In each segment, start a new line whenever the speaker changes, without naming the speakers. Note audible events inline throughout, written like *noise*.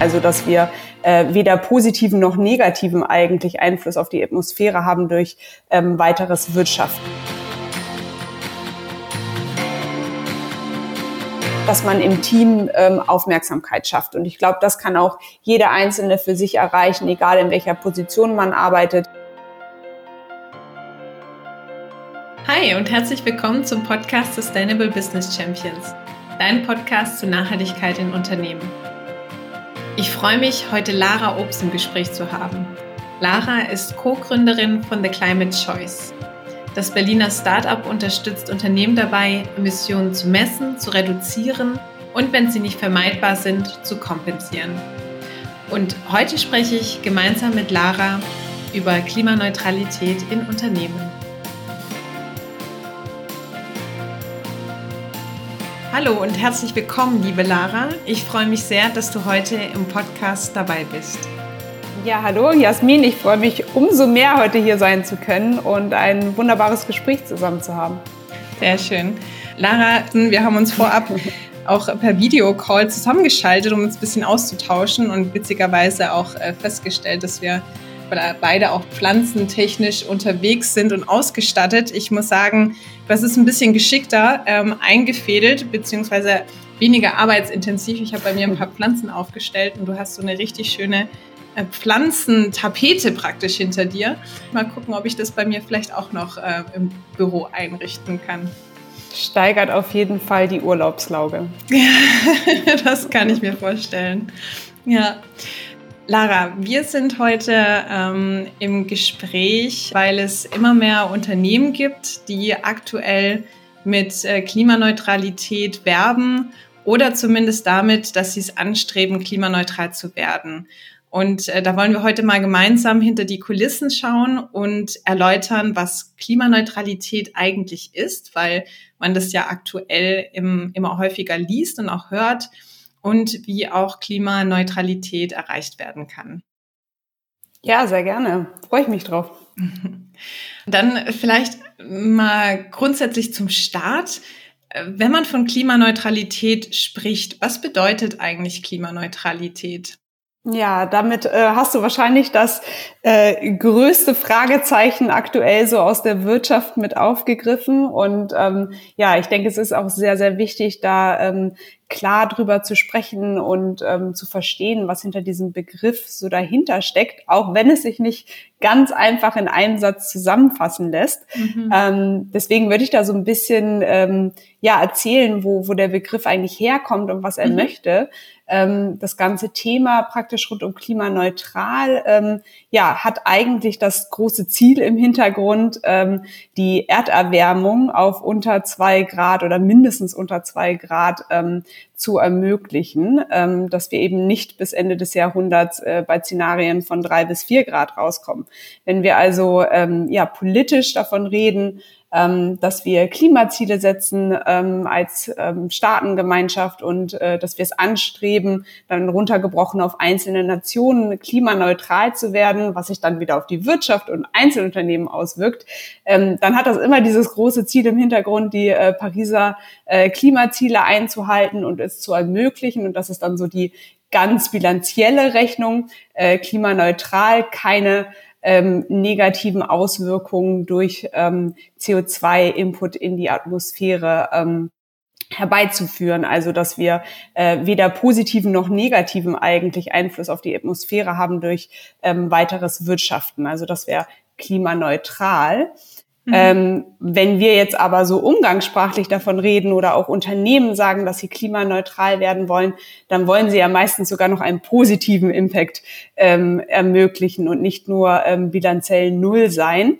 Also dass wir äh, weder positiven noch negativen eigentlich Einfluss auf die Atmosphäre haben durch ähm, weiteres Wirtschaften. dass man im Team ähm, Aufmerksamkeit schafft. Und ich glaube, das kann auch jeder Einzelne für sich erreichen, egal in welcher Position man arbeitet.
Hi und herzlich willkommen zum Podcast Sustainable Business Champions, dein Podcast zur Nachhaltigkeit in Unternehmen. Ich freue mich, heute Lara Obst im Gespräch zu haben. Lara ist Co-Gründerin von The Climate Choice. Das Berliner Startup unterstützt Unternehmen dabei, Emissionen zu messen, zu reduzieren und, wenn sie nicht vermeidbar sind, zu kompensieren. Und heute spreche ich gemeinsam mit Lara über Klimaneutralität in Unternehmen. Hallo und herzlich willkommen, liebe Lara. Ich freue mich sehr, dass du heute im Podcast dabei bist.
Ja, hallo Jasmin. Ich freue mich umso mehr, heute hier sein zu können und ein wunderbares Gespräch zusammen zu haben.
Sehr schön. Lara, wir haben uns vorab *laughs* auch per Videocall zusammengeschaltet, um uns ein bisschen auszutauschen und witzigerweise auch äh, festgestellt, dass wir beide auch pflanzentechnisch unterwegs sind und ausgestattet. Ich muss sagen, das ist ein bisschen geschickter ähm, eingefädelt, beziehungsweise weniger arbeitsintensiv. Ich habe bei mir ein paar Pflanzen aufgestellt und du hast so eine richtig schöne äh, Pflanzentapete praktisch hinter dir. Mal gucken, ob ich das bei mir vielleicht auch noch äh, im Büro einrichten kann.
Steigert auf jeden Fall die Urlaubslauge.
Ja, *laughs* das kann ich mir vorstellen. Ja. Lara, wir sind heute ähm, im Gespräch, weil es immer mehr Unternehmen gibt, die aktuell mit äh, Klimaneutralität werben oder zumindest damit, dass sie es anstreben, klimaneutral zu werden. Und äh, da wollen wir heute mal gemeinsam hinter die Kulissen schauen und erläutern, was Klimaneutralität eigentlich ist, weil man das ja aktuell im, immer häufiger liest und auch hört und wie auch Klimaneutralität erreicht werden kann.
Ja, sehr gerne. Freue ich mich drauf. *laughs*
Dann vielleicht mal grundsätzlich zum Start. Wenn man von Klimaneutralität spricht, was bedeutet eigentlich Klimaneutralität?
Ja, damit äh, hast du wahrscheinlich das äh, größte Fragezeichen aktuell so aus der Wirtschaft mit aufgegriffen. Und ähm, ja, ich denke, es ist auch sehr, sehr wichtig, da ähm, klar drüber zu sprechen und ähm, zu verstehen, was hinter diesem Begriff so dahinter steckt, auch wenn es sich nicht ganz einfach in einem Satz zusammenfassen lässt. Mhm. Ähm, deswegen würde ich da so ein bisschen ähm, ja erzählen, wo, wo der Begriff eigentlich herkommt und was er mhm. möchte. Ähm, das ganze Thema praktisch rund um klimaneutral ähm, ja hat eigentlich das große Ziel im Hintergrund, ähm, die Erderwärmung auf unter zwei Grad oder mindestens unter zwei Grad ähm, zu ermöglichen, ähm, dass wir eben nicht bis Ende des Jahrhunderts äh, bei Szenarien von drei bis vier Grad rauskommen. Wenn wir also ähm, ja politisch davon reden, ähm, dass wir Klimaziele setzen ähm, als ähm, Staatengemeinschaft und äh, dass wir es anstreben, dann runtergebrochen auf einzelne Nationen klimaneutral zu werden, was sich dann wieder auf die Wirtschaft und Einzelunternehmen auswirkt, ähm, dann hat das immer dieses große Ziel im Hintergrund, die äh, Pariser äh, Klimaziele einzuhalten und es zu ermöglichen. Und das ist dann so die ganz bilanzielle Rechnung, äh, klimaneutral, keine ähm, negativen Auswirkungen durch ähm, CO2-Input in die Atmosphäre ähm, herbeizuführen. Also dass wir äh, weder positiven noch negativen eigentlich Einfluss auf die Atmosphäre haben durch ähm, weiteres Wirtschaften. Also das wäre klimaneutral. Mhm. Ähm, wenn wir jetzt aber so umgangssprachlich davon reden oder auch Unternehmen sagen, dass sie klimaneutral werden wollen, dann wollen sie ja meistens sogar noch einen positiven Impact ähm, ermöglichen und nicht nur ähm, bilanziell null sein.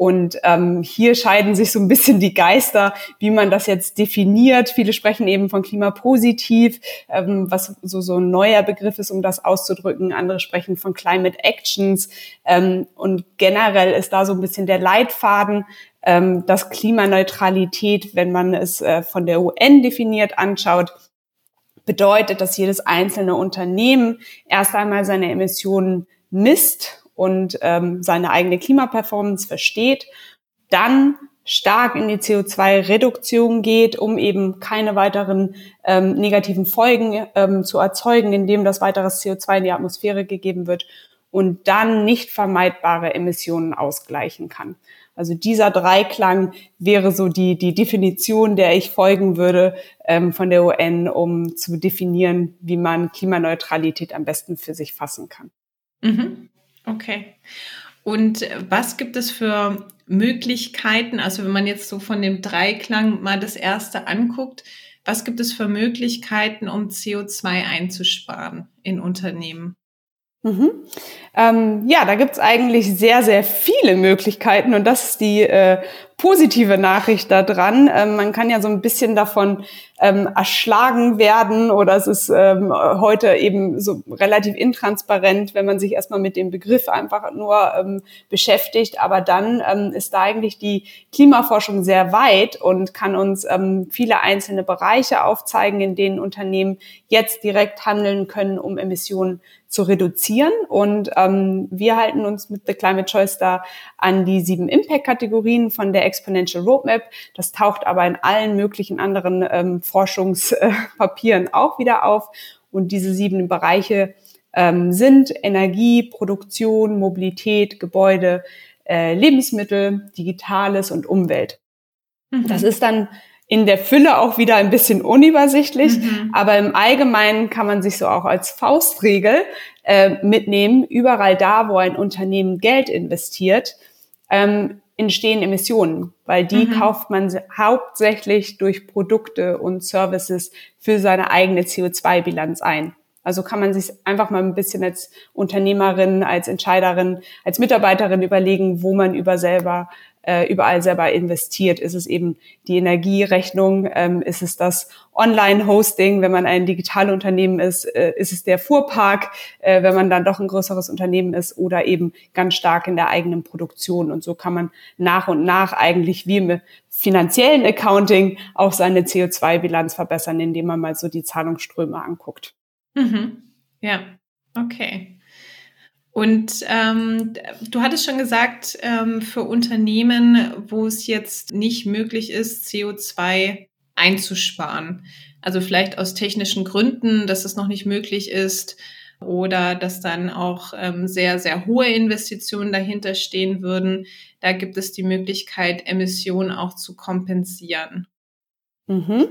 Und ähm, hier scheiden sich so ein bisschen die Geister, wie man das jetzt definiert. Viele sprechen eben von Klimapositiv, ähm, was so, so ein neuer Begriff ist, um das auszudrücken. Andere sprechen von Climate Actions. Ähm, und generell ist da so ein bisschen der Leitfaden, ähm, dass Klimaneutralität, wenn man es äh, von der UN definiert anschaut, bedeutet, dass jedes einzelne Unternehmen erst einmal seine Emissionen misst und ähm, seine eigene Klimaperformance versteht, dann stark in die CO2-Reduktion geht, um eben keine weiteren ähm, negativen Folgen ähm, zu erzeugen, indem das weiteres CO2 in die Atmosphäre gegeben wird und dann nicht vermeidbare Emissionen ausgleichen kann. Also dieser Dreiklang wäre so die, die Definition, der ich folgen würde ähm, von der UN, um zu definieren, wie man Klimaneutralität am besten für sich fassen kann.
Mhm. Okay. Und was gibt es für Möglichkeiten, also wenn man jetzt so von dem Dreiklang mal das erste anguckt, was gibt es für Möglichkeiten, um CO2 einzusparen in Unternehmen?
Mhm. Ähm, ja, da gibt's eigentlich sehr, sehr viele Möglichkeiten und das ist die äh, positive Nachricht daran. Ähm, man kann ja so ein bisschen davon ähm, erschlagen werden oder es ist ähm, heute eben so relativ intransparent, wenn man sich erstmal mit dem Begriff einfach nur ähm, beschäftigt. Aber dann ähm, ist da eigentlich die Klimaforschung sehr weit und kann uns ähm, viele einzelne Bereiche aufzeigen, in denen Unternehmen jetzt direkt handeln können, um Emissionen zu reduzieren. Und ähm, wir halten uns mit The Climate Choice da an die sieben Impact-Kategorien von der Exponential Roadmap. Das taucht aber in allen möglichen anderen ähm, Forschungspapieren *laughs* auch wieder auf. Und diese sieben Bereiche ähm, sind Energie, Produktion, Mobilität, Gebäude, äh, Lebensmittel, Digitales und Umwelt. Mhm. Das ist dann in der Fülle auch wieder ein bisschen unübersichtlich, mhm. aber im Allgemeinen kann man sich so auch als Faustregel äh, mitnehmen. Überall da, wo ein Unternehmen Geld investiert, ähm, entstehen Emissionen, weil die mhm. kauft man hauptsächlich durch Produkte und Services für seine eigene CO2-Bilanz ein. Also kann man sich einfach mal ein bisschen als Unternehmerin, als Entscheiderin, als Mitarbeiterin überlegen, wo man über selber äh, überall selber investiert. Ist es eben die Energierechnung? Ähm, ist es das Online-Hosting, wenn man ein Digitalunternehmen ist? Äh, ist es der Fuhrpark, äh, wenn man dann doch ein größeres Unternehmen ist? Oder eben ganz stark in der eigenen Produktion? Und so kann man nach und nach eigentlich wie im finanziellen Accounting auch seine CO2-Bilanz verbessern, indem man mal so die Zahlungsströme anguckt.
Mhm. Ja, okay. Und ähm, du hattest schon gesagt, ähm, für Unternehmen, wo es jetzt nicht möglich ist, CO2 einzusparen, also vielleicht aus technischen Gründen, dass es noch nicht möglich ist oder dass dann auch ähm, sehr, sehr hohe Investitionen dahinter stehen würden, da gibt es die Möglichkeit, Emissionen auch zu kompensieren.
Mhm.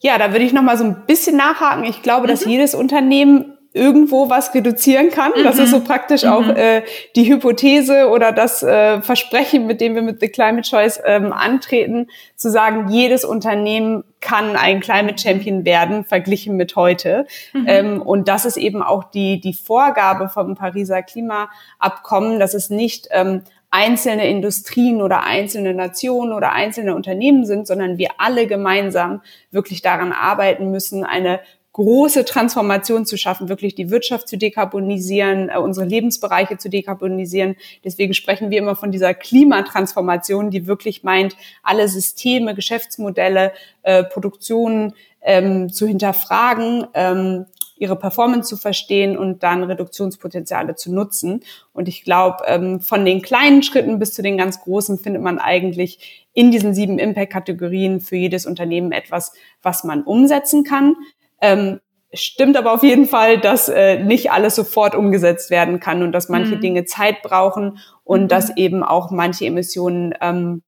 Ja, da würde ich noch mal so ein bisschen nachhaken. Ich glaube, mhm. dass jedes Unternehmen irgendwo was reduzieren kann. Mhm. Das ist so mhm. praktisch mhm. auch äh, die Hypothese oder das äh, Versprechen, mit dem wir mit The Climate Choice ähm, antreten, zu sagen, jedes Unternehmen kann ein Climate Champion werden, verglichen mit heute. Mhm. Ähm, und das ist eben auch die, die Vorgabe vom Pariser Klimaabkommen, dass es nicht ähm, einzelne Industrien oder einzelne Nationen oder einzelne Unternehmen sind, sondern wir alle gemeinsam wirklich daran arbeiten müssen, eine große Transformation zu schaffen, wirklich die Wirtschaft zu dekarbonisieren, äh, unsere Lebensbereiche zu dekarbonisieren. Deswegen sprechen wir immer von dieser Klimatransformation, die wirklich meint, alle Systeme, Geschäftsmodelle, äh, Produktionen ähm, zu hinterfragen, ähm, ihre Performance zu verstehen und dann Reduktionspotenziale zu nutzen. Und ich glaube, ähm, von den kleinen Schritten bis zu den ganz großen findet man eigentlich in diesen sieben Impact-Kategorien für jedes Unternehmen etwas, was man umsetzen kann. Ähm, stimmt aber auf jeden Fall, dass äh, nicht alles sofort umgesetzt werden kann und dass manche mhm. Dinge Zeit brauchen und mhm. dass eben auch manche Emissionen ähm,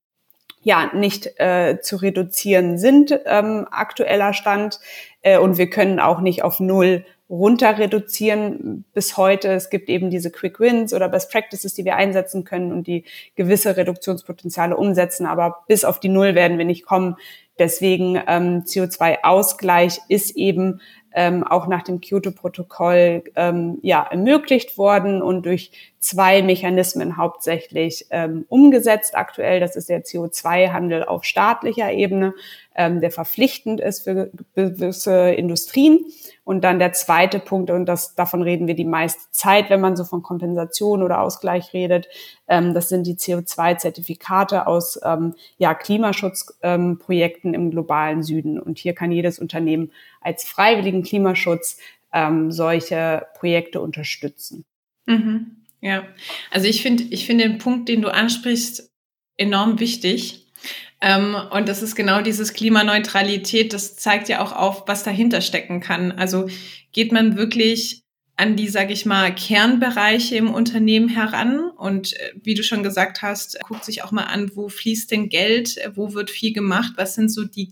ja nicht äh, zu reduzieren sind ähm, aktueller Stand äh, und wir können auch nicht auf null runter reduzieren bis heute. Es gibt eben diese Quick Wins oder Best Practices, die wir einsetzen können und die gewisse Reduktionspotenziale umsetzen, aber bis auf die Null werden wir nicht kommen. Deswegen ähm, CO2-Ausgleich ist eben ähm, auch nach dem Kyoto-Protokoll ähm, ja ermöglicht worden und durch zwei Mechanismen hauptsächlich ähm, umgesetzt aktuell. Das ist der CO2-Handel auf staatlicher Ebene, ähm, der verpflichtend ist für gewisse Industrien und dann der zweite Punkt, und das, davon reden wir die meiste Zeit, wenn man so von Kompensation oder Ausgleich redet, ähm, das sind die CO2-Zertifikate aus ähm, ja, Klimaschutzprojekten ähm, im globalen Süden. Und hier kann jedes Unternehmen als freiwilligen Klimaschutz ähm, solche Projekte unterstützen.
Mhm. Ja, also ich finde, ich finde den Punkt, den du ansprichst, enorm wichtig Ähm, und das ist genau dieses Klimaneutralität, das zeigt ja auch auf, was dahinter stecken kann. Also geht man wirklich an die, sage ich mal, Kernbereiche im Unternehmen heran und äh, wie du schon gesagt hast, guckt sich auch mal an, wo fließt denn Geld, wo wird viel gemacht, was sind so die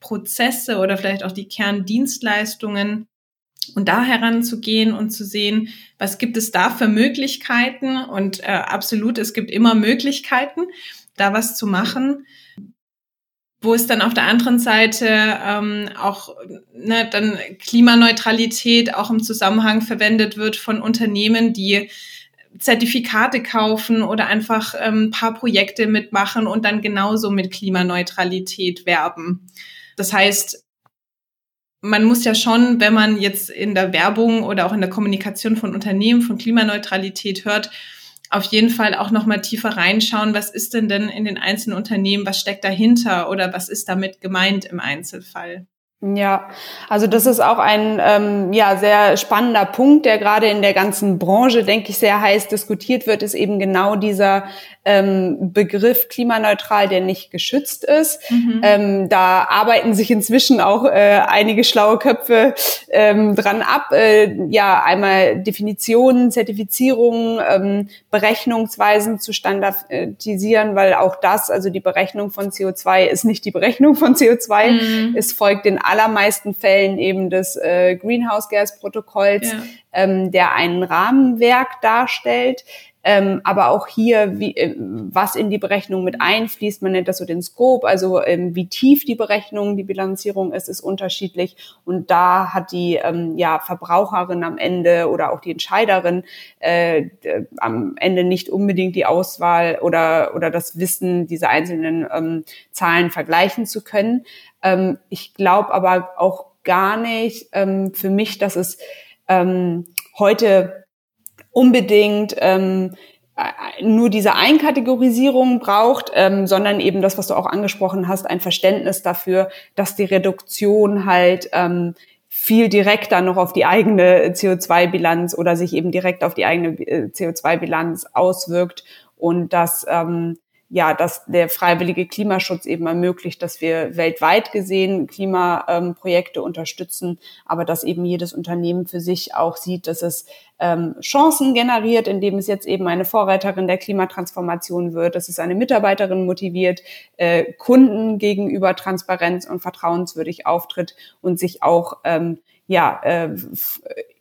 Kernprozesse oder vielleicht auch die Kerndienstleistungen und da heranzugehen und zu sehen, was gibt es da für Möglichkeiten und äh, absolut, es gibt immer Möglichkeiten, da was zu machen wo es dann auf der anderen Seite ähm, auch ne, dann Klimaneutralität auch im Zusammenhang verwendet wird von Unternehmen, die Zertifikate kaufen oder einfach ähm, ein paar Projekte mitmachen und dann genauso mit Klimaneutralität werben. Das heißt, man muss ja schon, wenn man jetzt in der Werbung oder auch in der Kommunikation von Unternehmen von Klimaneutralität hört, auf jeden Fall auch noch mal tiefer reinschauen, was ist denn denn in den einzelnen Unternehmen, was steckt dahinter oder was ist damit gemeint im Einzelfall?
Ja, also das ist auch ein ähm, ja sehr spannender Punkt, der gerade in der ganzen Branche, denke ich, sehr heiß diskutiert wird, ist eben genau dieser ähm, Begriff klimaneutral, der nicht geschützt ist. Mhm. Ähm, da arbeiten sich inzwischen auch äh, einige schlaue Köpfe ähm, dran ab. Äh, ja, einmal Definitionen, Zertifizierungen, ähm, Berechnungsweisen zu standardisieren, weil auch das, also die Berechnung von CO2 ist nicht die Berechnung von CO2. Mhm. Es folgt den allermeisten Fällen eben des äh, Greenhouse Gas Protokolls, ja. ähm, der ein Rahmenwerk darstellt. Ähm, aber auch hier, wie, äh, was in die Berechnung mit einfließt, man nennt das so den Scope, also ähm, wie tief die Berechnung, die Bilanzierung ist, ist unterschiedlich. Und da hat die ähm, ja, Verbraucherin am Ende oder auch die Entscheiderin äh, am Ende nicht unbedingt die Auswahl oder, oder das Wissen, diese einzelnen ähm, Zahlen vergleichen zu können. Ähm, ich glaube aber auch gar nicht ähm, für mich, dass es ähm, heute unbedingt ähm, nur diese Einkategorisierung braucht, ähm, sondern eben das, was du auch angesprochen hast, ein Verständnis dafür, dass die Reduktion halt ähm, viel direkter noch auf die eigene CO2-Bilanz oder sich eben direkt auf die eigene äh, CO2-Bilanz auswirkt und dass ähm, ja, dass der freiwillige Klimaschutz eben ermöglicht, dass wir weltweit gesehen Klimaprojekte ähm, unterstützen, aber dass eben jedes Unternehmen für sich auch sieht, dass es ähm, Chancen generiert, indem es jetzt eben eine Vorreiterin der Klimatransformation wird, dass es eine Mitarbeiterin motiviert, äh, Kunden gegenüber Transparenz und vertrauenswürdig auftritt und sich auch ähm, ja, äh,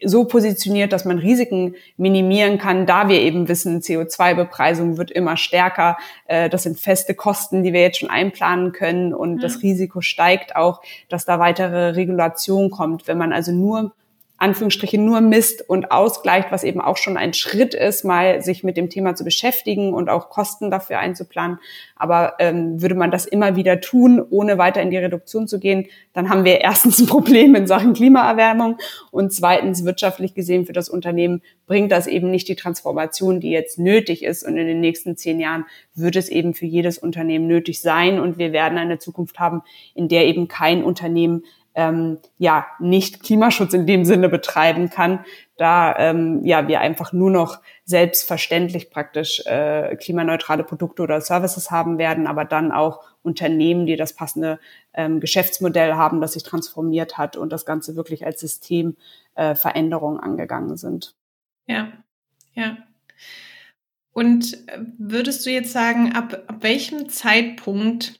so positioniert, dass man Risiken minimieren kann, da wir eben wissen, CO2-Bepreisung wird immer stärker. Äh, das sind feste Kosten, die wir jetzt schon einplanen können und mhm. das Risiko steigt auch, dass da weitere Regulation kommt. Wenn man also nur Anführungsstriche nur misst und ausgleicht, was eben auch schon ein Schritt ist, mal sich mit dem Thema zu beschäftigen und auch Kosten dafür einzuplanen. Aber ähm, würde man das immer wieder tun, ohne weiter in die Reduktion zu gehen, dann haben wir erstens ein Problem in Sachen Klimaerwärmung und zweitens wirtschaftlich gesehen für das Unternehmen bringt das eben nicht die Transformation, die jetzt nötig ist. Und in den nächsten zehn Jahren wird es eben für jedes Unternehmen nötig sein und wir werden eine Zukunft haben, in der eben kein Unternehmen ähm, ja nicht Klimaschutz in dem Sinne betreiben kann, da ähm, ja wir einfach nur noch selbstverständlich praktisch äh, klimaneutrale Produkte oder Services haben werden, aber dann auch Unternehmen, die das passende ähm, Geschäftsmodell haben, das sich transformiert hat und das Ganze wirklich als Systemveränderung äh, angegangen sind.
Ja, ja. Und äh, würdest du jetzt sagen, ab, ab welchem Zeitpunkt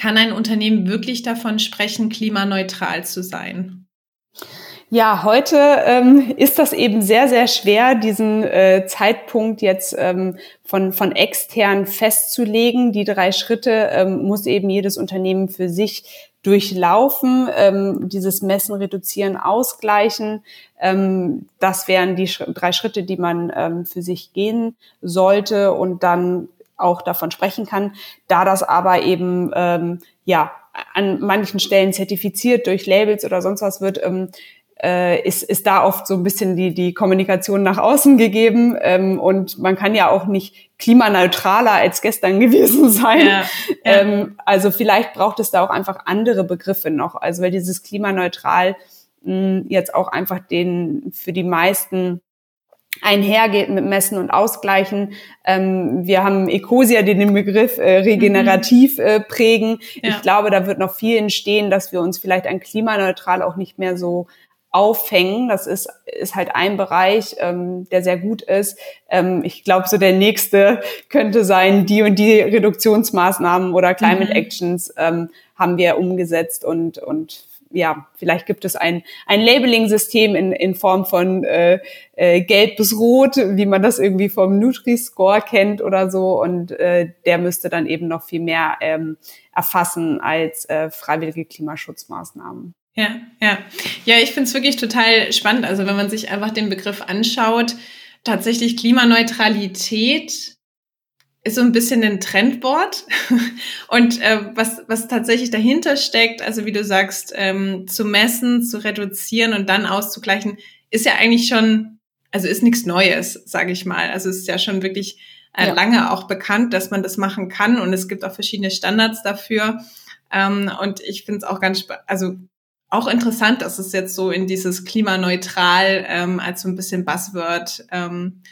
kann ein Unternehmen wirklich davon sprechen, klimaneutral zu sein?
Ja, heute ähm, ist das eben sehr, sehr schwer, diesen äh, Zeitpunkt jetzt ähm, von, von extern festzulegen. Die drei Schritte ähm, muss eben jedes Unternehmen für sich durchlaufen, ähm, dieses Messen, Reduzieren, Ausgleichen. Ähm, das wären die drei Schritte, die man ähm, für sich gehen sollte und dann auch davon sprechen kann. Da das aber eben ähm, ja an manchen Stellen zertifiziert durch Labels oder sonst was wird, ähm, äh, ist, ist da oft so ein bisschen die, die Kommunikation nach außen gegeben. Ähm, und man kann ja auch nicht klimaneutraler als gestern *laughs* gewesen sein. Ja, ja. Ähm, also vielleicht braucht es da auch einfach andere Begriffe noch. Also weil dieses klimaneutral mh, jetzt auch einfach den für die meisten einhergeht mit Messen und Ausgleichen. Ähm, wir haben Ecosia, die den Begriff äh, regenerativ äh, prägen. Ja. Ich glaube, da wird noch viel entstehen, dass wir uns vielleicht ein klimaneutral auch nicht mehr so aufhängen. Das ist, ist halt ein Bereich, ähm, der sehr gut ist. Ähm, ich glaube, so der nächste könnte sein, die und die Reduktionsmaßnahmen oder Climate mhm. Actions ähm, haben wir umgesetzt und, und ja, vielleicht gibt es ein, ein Labeling-System in, in Form von äh, äh, Gelb bis Rot, wie man das irgendwie vom Nutri-Score kennt oder so. Und äh, der müsste dann eben noch viel mehr ähm, erfassen als äh, freiwillige Klimaschutzmaßnahmen.
Ja, ja. Ja, ich finde es wirklich total spannend. Also wenn man sich einfach den Begriff anschaut, tatsächlich Klimaneutralität ist so ein bisschen ein Trendboard. *laughs* Und äh, was, was tatsächlich dahinter steckt, also wie du sagst, ähm, zu messen, zu reduzieren und dann auszugleichen, ist ja eigentlich schon, also ist nichts Neues, sage ich mal. Also es ist ja schon wirklich äh, ja. lange auch bekannt, dass man das machen kann und es gibt auch verschiedene Standards dafür. Ähm, und ich finde es auch ganz, also auch interessant, dass es jetzt so in dieses klimaneutral ähm, als so ein bisschen Buzzword ähm,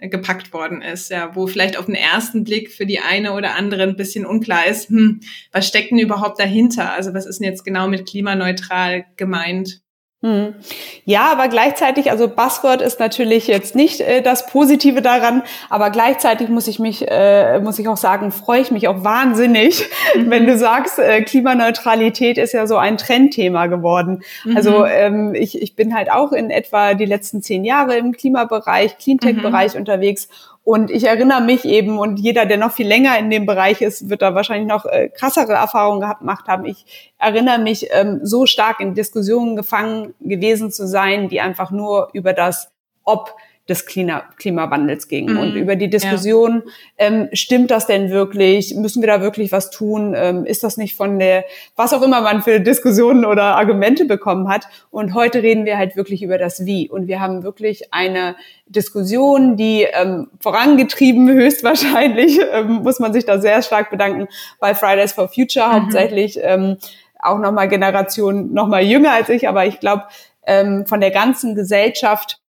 gepackt worden ist, ja, wo vielleicht auf den ersten Blick für die eine oder andere ein bisschen unklar ist, hm, was steckt denn überhaupt dahinter? Also was ist denn jetzt genau mit klimaneutral gemeint?
Hm. Ja, aber gleichzeitig, also Buzzword ist natürlich jetzt nicht äh, das Positive daran, aber gleichzeitig muss ich mich, äh, muss ich auch sagen, freue ich mich auch wahnsinnig, mhm. *laughs* wenn du sagst, äh, Klimaneutralität ist ja so ein Trendthema geworden. Mhm. Also ähm, ich, ich bin halt auch in etwa die letzten zehn Jahre im Klimabereich, Cleantech-Bereich mhm. unterwegs und ich erinnere mich eben, und jeder, der noch viel länger in dem Bereich ist, wird da wahrscheinlich noch äh, krassere Erfahrungen gemacht haben. Ich erinnere mich, ähm, so stark in Diskussionen gefangen gewesen zu sein, die einfach nur über das Ob des Klima Klimawandels ging. Mhm. Und über die Diskussion, ja. ähm, stimmt das denn wirklich? Müssen wir da wirklich was tun? Ähm, ist das nicht von der, was auch immer man für Diskussionen oder Argumente bekommen hat? Und heute reden wir halt wirklich über das Wie. Und wir haben wirklich eine Diskussion, die ähm, vorangetrieben *laughs* höchstwahrscheinlich, ähm, muss man sich da sehr stark bedanken, bei Fridays for Future mhm. hauptsächlich. Ähm, auch nochmal Generation nochmal jünger als ich, aber ich glaube, ähm, von der ganzen Gesellschaft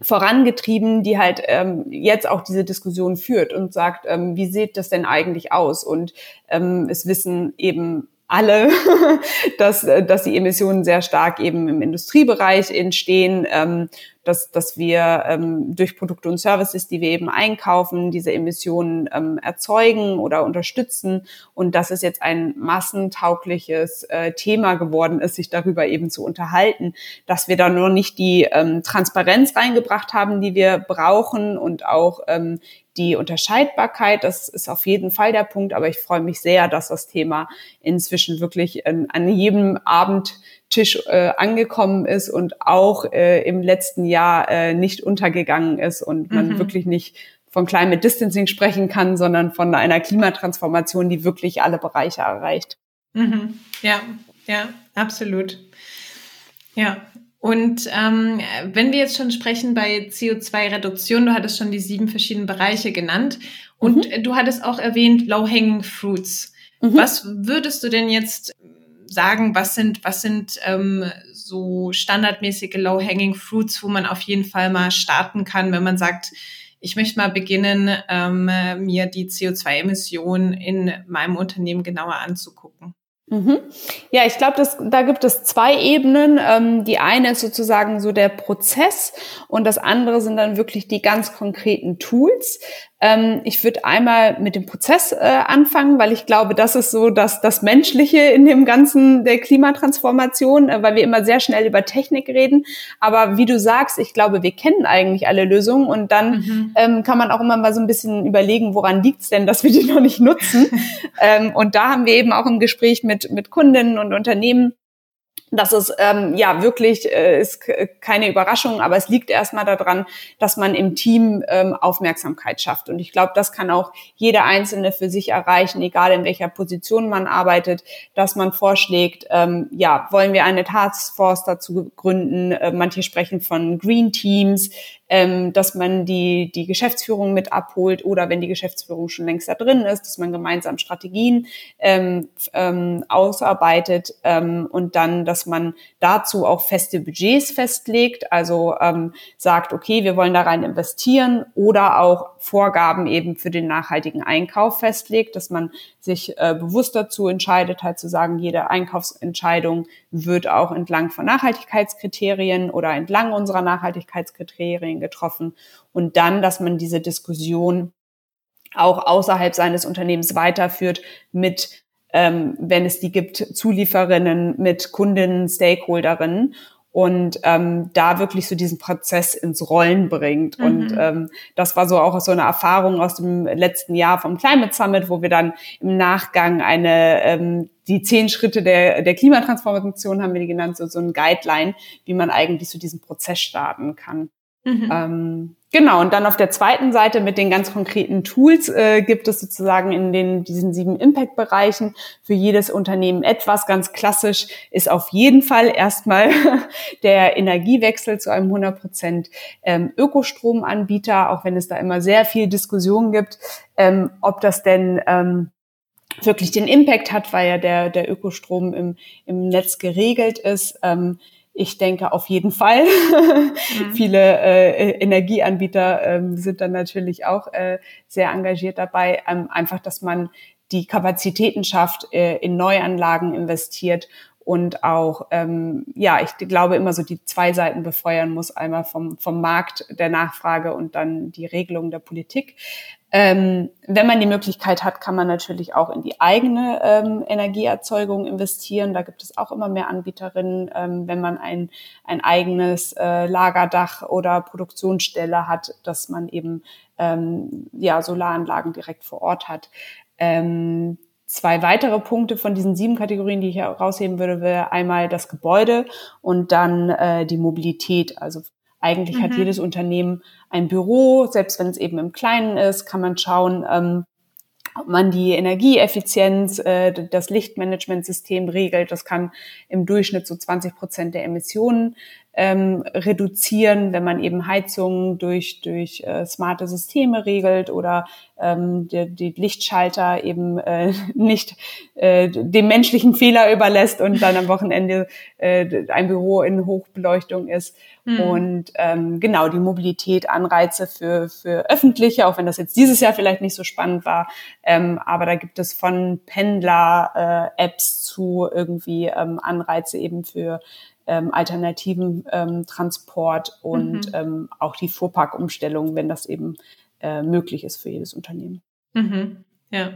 vorangetrieben, die halt ähm, jetzt auch diese Diskussion führt und sagt, ähm, wie sieht das denn eigentlich aus? Und ähm, es wissen eben alle, *laughs* dass, dass die Emissionen sehr stark eben im Industriebereich entstehen, ähm, dass, dass wir ähm, durch Produkte und Services, die wir eben einkaufen, diese Emissionen ähm, erzeugen oder unterstützen. Und dass es jetzt ein massentaugliches äh, Thema geworden ist, sich darüber eben zu unterhalten, dass wir da nur nicht die ähm, Transparenz reingebracht haben, die wir brauchen und auch ähm, die Unterscheidbarkeit, das ist auf jeden Fall der Punkt, aber ich freue mich sehr, dass das Thema inzwischen wirklich ähm, an jedem Abendtisch äh, angekommen ist und auch äh, im letzten Jahr äh, nicht untergegangen ist und man mhm. wirklich nicht von Climate Distancing sprechen kann, sondern von einer Klimatransformation, die wirklich alle Bereiche erreicht.
Mhm. Ja, ja, absolut. Ja, und ähm, wenn wir jetzt schon sprechen bei CO2-Reduktion, du hattest schon die sieben verschiedenen Bereiche genannt und mhm. du hattest auch erwähnt Low-Hanging Fruits. Mhm. Was würdest du denn jetzt sagen, was sind, was sind ähm, so standardmäßige Low-Hanging Fruits, wo man auf jeden Fall mal starten kann, wenn man sagt, ich möchte mal beginnen, ähm, mir die CO2-Emissionen in meinem Unternehmen genauer anzugucken?
Mhm. Ja, ich glaube, da gibt es zwei Ebenen. Ähm, die eine ist sozusagen so der Prozess und das andere sind dann wirklich die ganz konkreten Tools. Ähm, ich würde einmal mit dem Prozess äh, anfangen, weil ich glaube, das ist so das, das Menschliche in dem Ganzen der Klimatransformation, äh, weil wir immer sehr schnell über Technik reden. Aber wie du sagst, ich glaube, wir kennen eigentlich alle Lösungen und dann mhm. ähm, kann man auch immer mal so ein bisschen überlegen, woran liegt's denn, dass wir die *laughs* noch nicht nutzen. *laughs* ähm, und da haben wir eben auch im Gespräch mit, mit Kundinnen und Unternehmen das ist ähm, ja wirklich äh, ist keine Überraschung, aber es liegt erstmal daran, dass man im Team ähm, Aufmerksamkeit schafft. Und ich glaube, das kann auch jeder Einzelne für sich erreichen, egal in welcher Position man arbeitet, dass man vorschlägt, ähm, ja, wollen wir eine Taskforce dazu gründen? Äh, manche sprechen von Green Teams ähm, dass man die, die Geschäftsführung mit abholt oder wenn die Geschäftsführung schon längst da drin ist, dass man gemeinsam Strategien ähm, ähm, ausarbeitet ähm, und dann das dass man dazu auch feste Budgets festlegt, also ähm, sagt, okay, wir wollen da rein investieren oder auch Vorgaben eben für den nachhaltigen Einkauf festlegt, dass man sich äh, bewusst dazu entscheidet, halt zu sagen, jede Einkaufsentscheidung wird auch entlang von Nachhaltigkeitskriterien oder entlang unserer Nachhaltigkeitskriterien getroffen und dann, dass man diese Diskussion auch außerhalb seines Unternehmens weiterführt mit, ähm, wenn es die gibt, Zulieferinnen, mit Kundinnen, Stakeholderinnen und ähm, da wirklich so diesen Prozess ins Rollen bringt. Mhm. Und ähm, das war so auch so eine Erfahrung aus dem letzten Jahr vom Climate Summit, wo wir dann im Nachgang eine ähm, die zehn Schritte der, der Klimatransformation haben wir die genannt, so, so ein Guideline, wie man eigentlich so diesen Prozess starten kann. Mhm. Ähm, genau, und dann auf der zweiten Seite mit den ganz konkreten Tools äh, gibt es sozusagen in den, diesen sieben Impact-Bereichen für jedes Unternehmen etwas. Ganz klassisch ist auf jeden Fall erstmal *laughs* der Energiewechsel zu einem 100 Prozent ähm, Ökostromanbieter, auch wenn es da immer sehr viel Diskussion gibt, ähm, ob das denn ähm, wirklich den Impact hat, weil ja der, der Ökostrom im, im Netz geregelt ist. Ähm, ich denke auf jeden Fall. Mhm. *laughs* Viele äh, Energieanbieter ähm, sind dann natürlich auch äh, sehr engagiert dabei. Ähm, einfach, dass man die Kapazitäten schafft, äh, in Neuanlagen investiert und auch, ähm, ja, ich glaube immer so die zwei Seiten befeuern muss, einmal vom, vom Markt der Nachfrage und dann die Regelung der Politik. Ähm, wenn man die Möglichkeit hat, kann man natürlich auch in die eigene ähm, Energieerzeugung investieren. Da gibt es auch immer mehr Anbieterinnen, ähm, wenn man ein, ein eigenes äh, Lagerdach oder Produktionsstelle hat, dass man eben ähm, ja, Solaranlagen direkt vor Ort hat. Ähm, zwei weitere Punkte von diesen sieben Kategorien, die ich herausheben würde, wäre einmal das Gebäude und dann äh, die Mobilität, also eigentlich mhm. hat jedes Unternehmen ein Büro, selbst wenn es eben im Kleinen ist, kann man schauen, ähm, ob man die Energieeffizienz, äh, das Lichtmanagementsystem regelt. Das kann im Durchschnitt so 20 Prozent der Emissionen ähm, reduzieren, wenn man eben Heizungen durch, durch äh, smarte Systeme regelt oder ähm, die, die Lichtschalter eben äh, *laughs* nicht äh, dem menschlichen Fehler überlässt und dann am Wochenende äh, ein Büro in Hochbeleuchtung ist. Mhm. Und ähm, genau, die Mobilität, Anreize für, für öffentliche, auch wenn das jetzt dieses Jahr vielleicht nicht so spannend war, ähm, aber da gibt es von Pendler-Apps äh, zu irgendwie ähm, Anreize eben für ähm, alternativen ähm, Transport und mhm. ähm, auch die Fuhrparkumstellung, wenn das eben äh, möglich ist für jedes Unternehmen.
Mhm. Ja.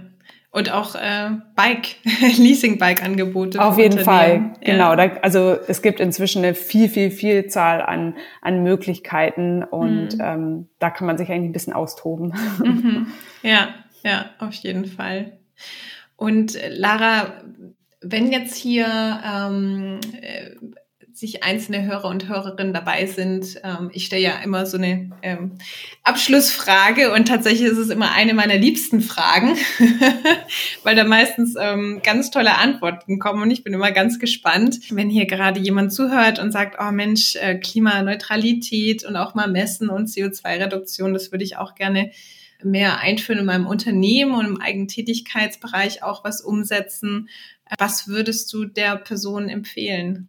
Und auch äh, Bike, *laughs* Leasing-Bike-Angebote.
Auf jeden Fall, genau. Da, also es gibt inzwischen eine viel, viel, viel Zahl an, an Möglichkeiten und mhm. ähm, da kann man sich eigentlich ein bisschen austoben. *laughs*
Mhm. Ja, ja, auf jeden Fall. Und äh, Lara, wenn jetzt hier ähm, äh, sich einzelne Hörer und Hörerinnen dabei sind. Ähm, ich stelle ja immer so eine ähm, Abschlussfrage und tatsächlich ist es immer eine meiner liebsten Fragen, *laughs* weil da meistens ähm, ganz tolle Antworten kommen und ich bin immer ganz gespannt, wenn hier gerade jemand zuhört und sagt, oh Mensch, äh, Klimaneutralität und auch mal Messen und CO2-Reduktion, das würde ich auch gerne mehr einführen in meinem Unternehmen und im eigenen Tätigkeitsbereich auch was umsetzen. Was würdest du der Person empfehlen?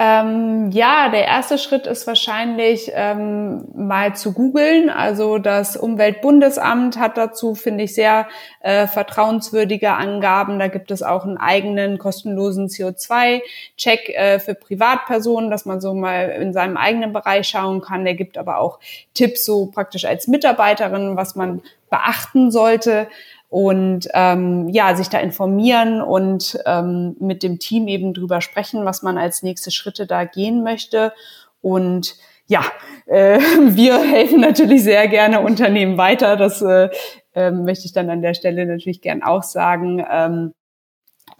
Ähm, ja, der erste Schritt ist wahrscheinlich ähm, mal zu googeln. Also das Umweltbundesamt hat dazu, finde ich, sehr äh, vertrauenswürdige Angaben. Da gibt es auch einen eigenen kostenlosen CO2-Check äh, für Privatpersonen, dass man so mal in seinem eigenen Bereich schauen kann. Der gibt aber auch Tipps so praktisch als Mitarbeiterin, was man beachten sollte und ähm, ja, sich da informieren und ähm, mit dem Team eben drüber sprechen, was man als nächste Schritte da gehen möchte. Und ja, *laughs* äh, wir helfen natürlich sehr gerne Unternehmen weiter. Das äh, äh, möchte ich dann an der Stelle natürlich gern auch sagen. Ähm,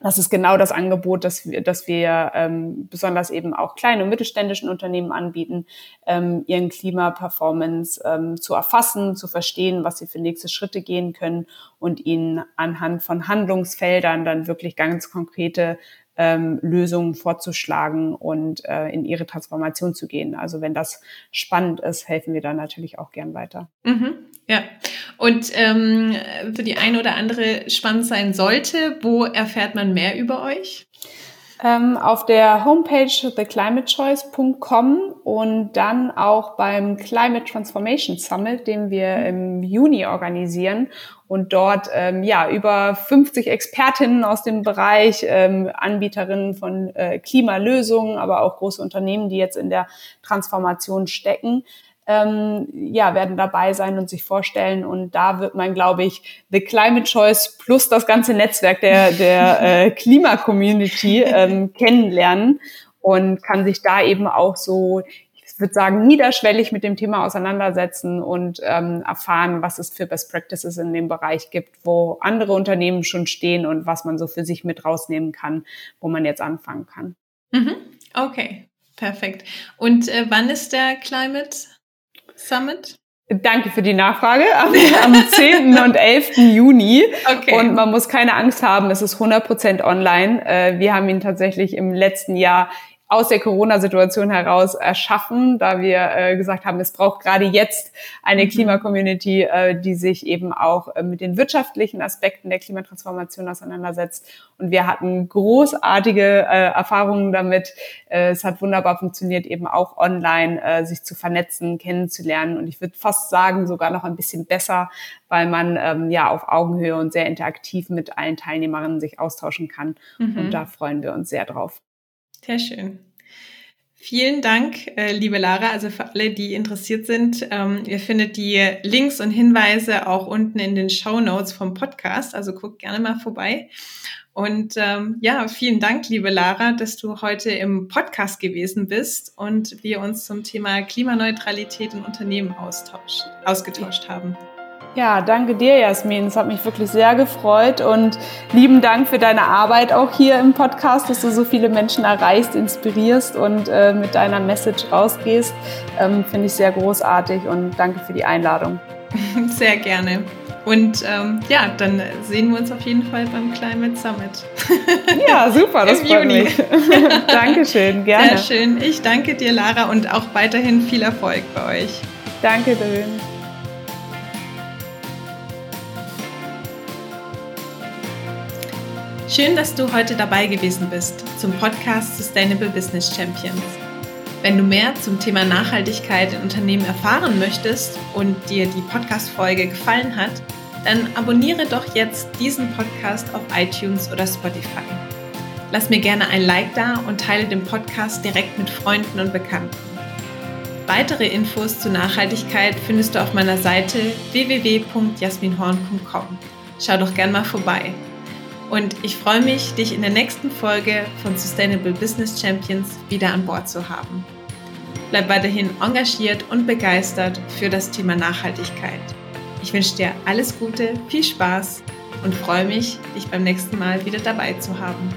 das ist genau das Angebot, das wir, das wir ähm, besonders eben auch kleinen und mittelständischen Unternehmen anbieten, ähm, ihren Klimaperformance ähm, zu erfassen, zu verstehen, was sie für nächste Schritte gehen können und ihnen anhand von Handlungsfeldern dann wirklich ganz konkrete ähm, Lösungen vorzuschlagen und äh, in ihre Transformation zu gehen. Also wenn das spannend ist, helfen wir dann natürlich auch gern weiter.
Mhm, ja. Und ähm, für die eine oder andere spannend sein sollte, wo erfährt man mehr über euch?
Ähm, auf der Homepage theclimatechoice.com und dann auch beim Climate Transformation Summit, den wir im Juni organisieren und dort ähm, ja über 50 Expertinnen aus dem Bereich, ähm, Anbieterinnen von äh, Klimalösungen, aber auch große Unternehmen, die jetzt in der Transformation stecken, ähm, ja, werden dabei sein und sich vorstellen. Und da wird man, glaube ich, The Climate Choice plus das ganze Netzwerk der, der *laughs* äh, Klima-Community ähm, kennenlernen und kann sich da eben auch so, ich würde sagen, niederschwellig mit dem Thema auseinandersetzen und ähm, erfahren, was es für Best Practices in dem Bereich gibt, wo andere Unternehmen schon stehen und was man so für sich mit rausnehmen kann, wo man jetzt anfangen kann.
Mhm. Okay, perfekt. Und äh, wann ist der Climate Summit?
Danke für die Nachfrage. Am, am *laughs* 10. und 11. Juni. Okay. Und man muss keine Angst haben, es ist 100% online. Äh, wir haben ihn tatsächlich im letzten Jahr aus der Corona-Situation heraus erschaffen, da wir äh, gesagt haben, es braucht gerade jetzt eine mhm. Klimakommunity, äh, die sich eben auch äh, mit den wirtschaftlichen Aspekten der Klimatransformation auseinandersetzt. Und wir hatten großartige äh, Erfahrungen damit. Äh, es hat wunderbar funktioniert, eben auch online äh, sich zu vernetzen, kennenzulernen. Und ich würde fast sagen, sogar noch ein bisschen besser, weil man ähm, ja auf Augenhöhe und sehr interaktiv mit allen Teilnehmerinnen sich austauschen kann. Mhm. Und da freuen wir uns sehr drauf.
Sehr schön. Vielen Dank, äh, liebe Lara. Also für alle, die interessiert sind, ähm, ihr findet die Links und Hinweise auch unten in den Show Notes vom Podcast. Also guckt gerne mal vorbei. Und ähm, ja, vielen Dank, liebe Lara, dass du heute im Podcast gewesen bist und wir uns zum Thema Klimaneutralität in Unternehmen ausgetauscht haben.
Ja, danke dir, Jasmin. Es hat mich wirklich sehr gefreut und lieben Dank für deine Arbeit auch hier im Podcast, dass du so viele Menschen erreichst, inspirierst und äh, mit deiner Message rausgehst. Ähm, Finde ich sehr großartig und danke für die Einladung. *laughs*
Sehr gerne. Und ähm, ja, dann sehen wir uns auf jeden Fall beim Climate Summit. *laughs*
Ja, super, das freut Juni. mich. *laughs* Dankeschön, gerne.
Sehr schön. Ich danke dir, Lara, und auch weiterhin viel Erfolg bei euch.
Danke, Dön.
Schön, dass du heute dabei gewesen bist zum Podcast Sustainable Business Champions. Wenn du mehr zum Thema Nachhaltigkeit in Unternehmen erfahren möchtest und dir die Podcast-Folge gefallen hat, dann abonniere doch jetzt diesen Podcast auf iTunes oder Spotify. Lass mir gerne ein Like da und teile den Podcast direkt mit Freunden und Bekannten. Weitere Infos zu Nachhaltigkeit findest du auf meiner Seite www.jasminhorn.com. Schau doch gern mal vorbei. Und ich freue mich, dich in der nächsten Folge von Sustainable Business Champions wieder an Bord zu haben. Bleib weiterhin engagiert und begeistert für das Thema Nachhaltigkeit. Ich wünsche dir alles Gute, viel Spaß und freue mich, dich beim nächsten Mal wieder dabei zu haben.